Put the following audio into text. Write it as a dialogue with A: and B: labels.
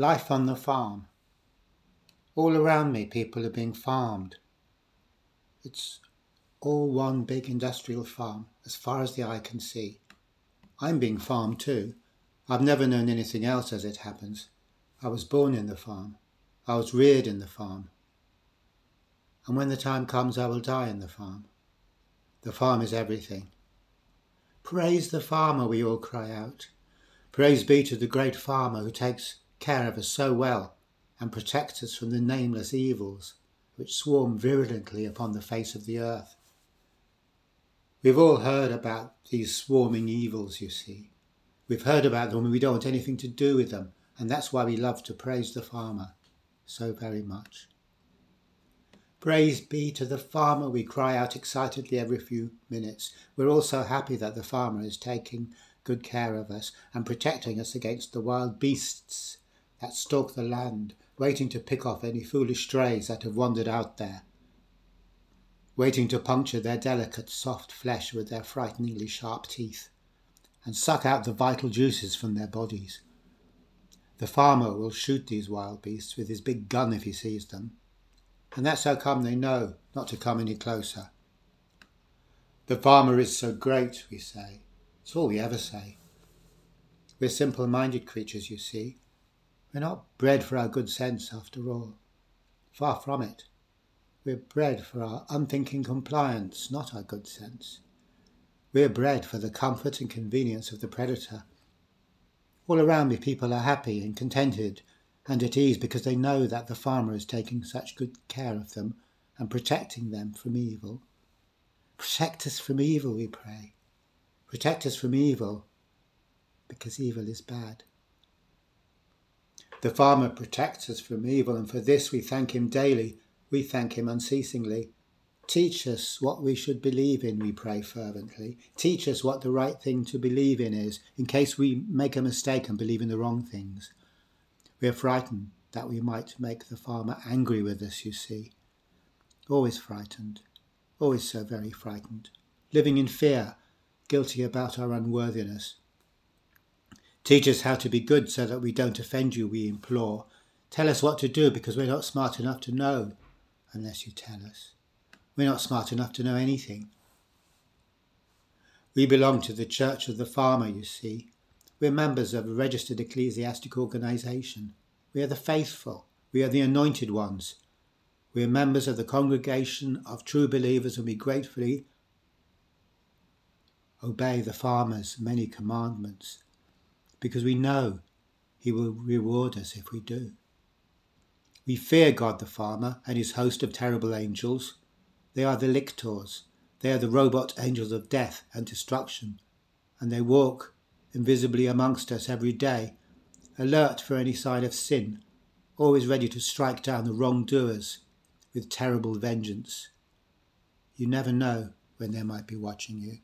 A: Life on the farm. All around me, people are being farmed. It's all one big industrial farm, as far as the eye can see. I'm being farmed too. I've never known anything else as it happens. I was born in the farm. I was reared in the farm. And when the time comes, I will die in the farm. The farm is everything. Praise the farmer, we all cry out. Praise be to the great farmer who takes care of us so well and protect us from the nameless evils which swarm virulently upon the face of the earth. We've all heard about these swarming evils, you see. We've heard about them and we don't want anything to do with them, and that's why we love to praise the farmer so very much. Praise be to the farmer, we cry out excitedly every few minutes. We're all so happy that the farmer is taking good care of us and protecting us against the wild beasts that stalk the land, waiting to pick off any foolish strays that have wandered out there, waiting to puncture their delicate, soft flesh with their frighteningly sharp teeth, and suck out the vital juices from their bodies. The farmer will shoot these wild beasts with his big gun if he sees them and that's how come they know not to come any closer. The farmer is so great, we say. It's all we ever say. We're simple minded creatures, you see. We're not bred for our good sense, after all. Far from it. We're bred for our unthinking compliance, not our good sense. We're bred for the comfort and convenience of the predator. All around me, people are happy and contented and at ease because they know that the farmer is taking such good care of them and protecting them from evil. Protect us from evil, we pray. Protect us from evil because evil is bad. The farmer protects us from evil, and for this we thank him daily. We thank him unceasingly. Teach us what we should believe in, we pray fervently. Teach us what the right thing to believe in is, in case we make a mistake and believe in the wrong things. We are frightened that we might make the farmer angry with us, you see. Always frightened, always so very frightened, living in fear, guilty about our unworthiness. Teach us how to be good so that we don't offend you, we implore. Tell us what to do because we're not smart enough to know, unless you tell us. We're not smart enough to know anything. We belong to the Church of the Farmer, you see. We're members of a registered ecclesiastic organisation. We are the faithful. We are the anointed ones. We are members of the congregation of true believers and we gratefully obey the farmer's many commandments because we know he will reward us if we do. We fear God the farmer and his host of terrible angels. They are the lictors. They are the robot angels of death and destruction, and they walk invisibly amongst us every day, alert for any sign of sin, always ready to strike down the wrongdoers with terrible vengeance. You never know when they might be watching you.